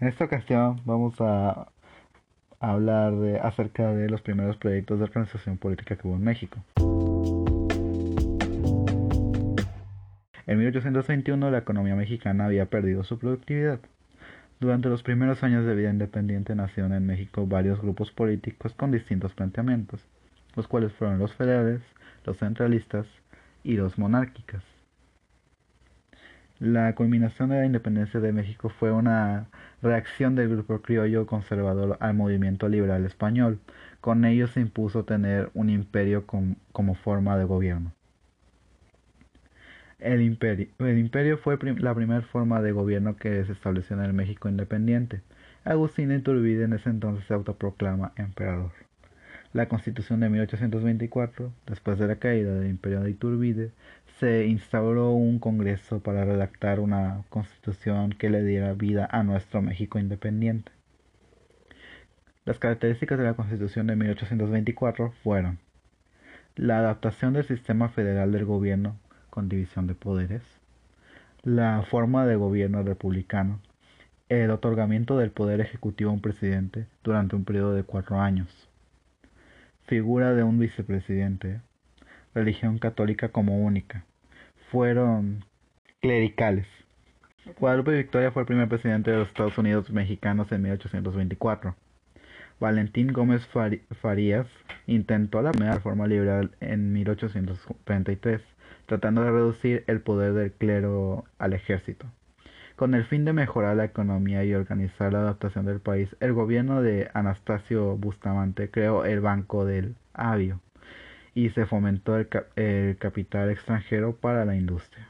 En esta ocasión vamos a hablar acerca de los primeros proyectos de organización política que hubo en México. En 1821 la economía mexicana había perdido su productividad. Durante los primeros años de vida independiente nacieron en México varios grupos políticos con distintos planteamientos, los cuales fueron los federales, los centralistas y los monárquicas. La culminación de la independencia de México fue una reacción del grupo criollo conservador al movimiento liberal español. Con ello se impuso tener un imperio como forma de gobierno. El imperio, fue la primera forma de gobierno que se estableció en el México independiente. Agustín Iturbide en ese entonces se autoproclama emperador. La constitución de 1824, después de la caída del imperio de Iturbide, se instauró un congreso para redactar una constitución que le diera vida a nuestro México independiente. Las características de la constitución de 1824 fueron la adaptación del sistema federal del gobierno con división de poderes, la forma de gobierno republicano, el otorgamiento del poder ejecutivo a un presidente durante un periodo de cuatro años, figura de un vicepresidente, religión católica como única, fueron clericales. Guadalupe Victoria fue el primer presidente de los Estados Unidos mexicanos en 1824. Valentín Gómez Farías intentó la primera reforma liberal en 1833, tratando de reducir el poder del clero al ejército. Con el fin de mejorar la economía y organizar la adaptación del país, el gobierno de Anastasio Bustamante creó el Banco del Avio y se fomentó el, capital extranjero para la industria.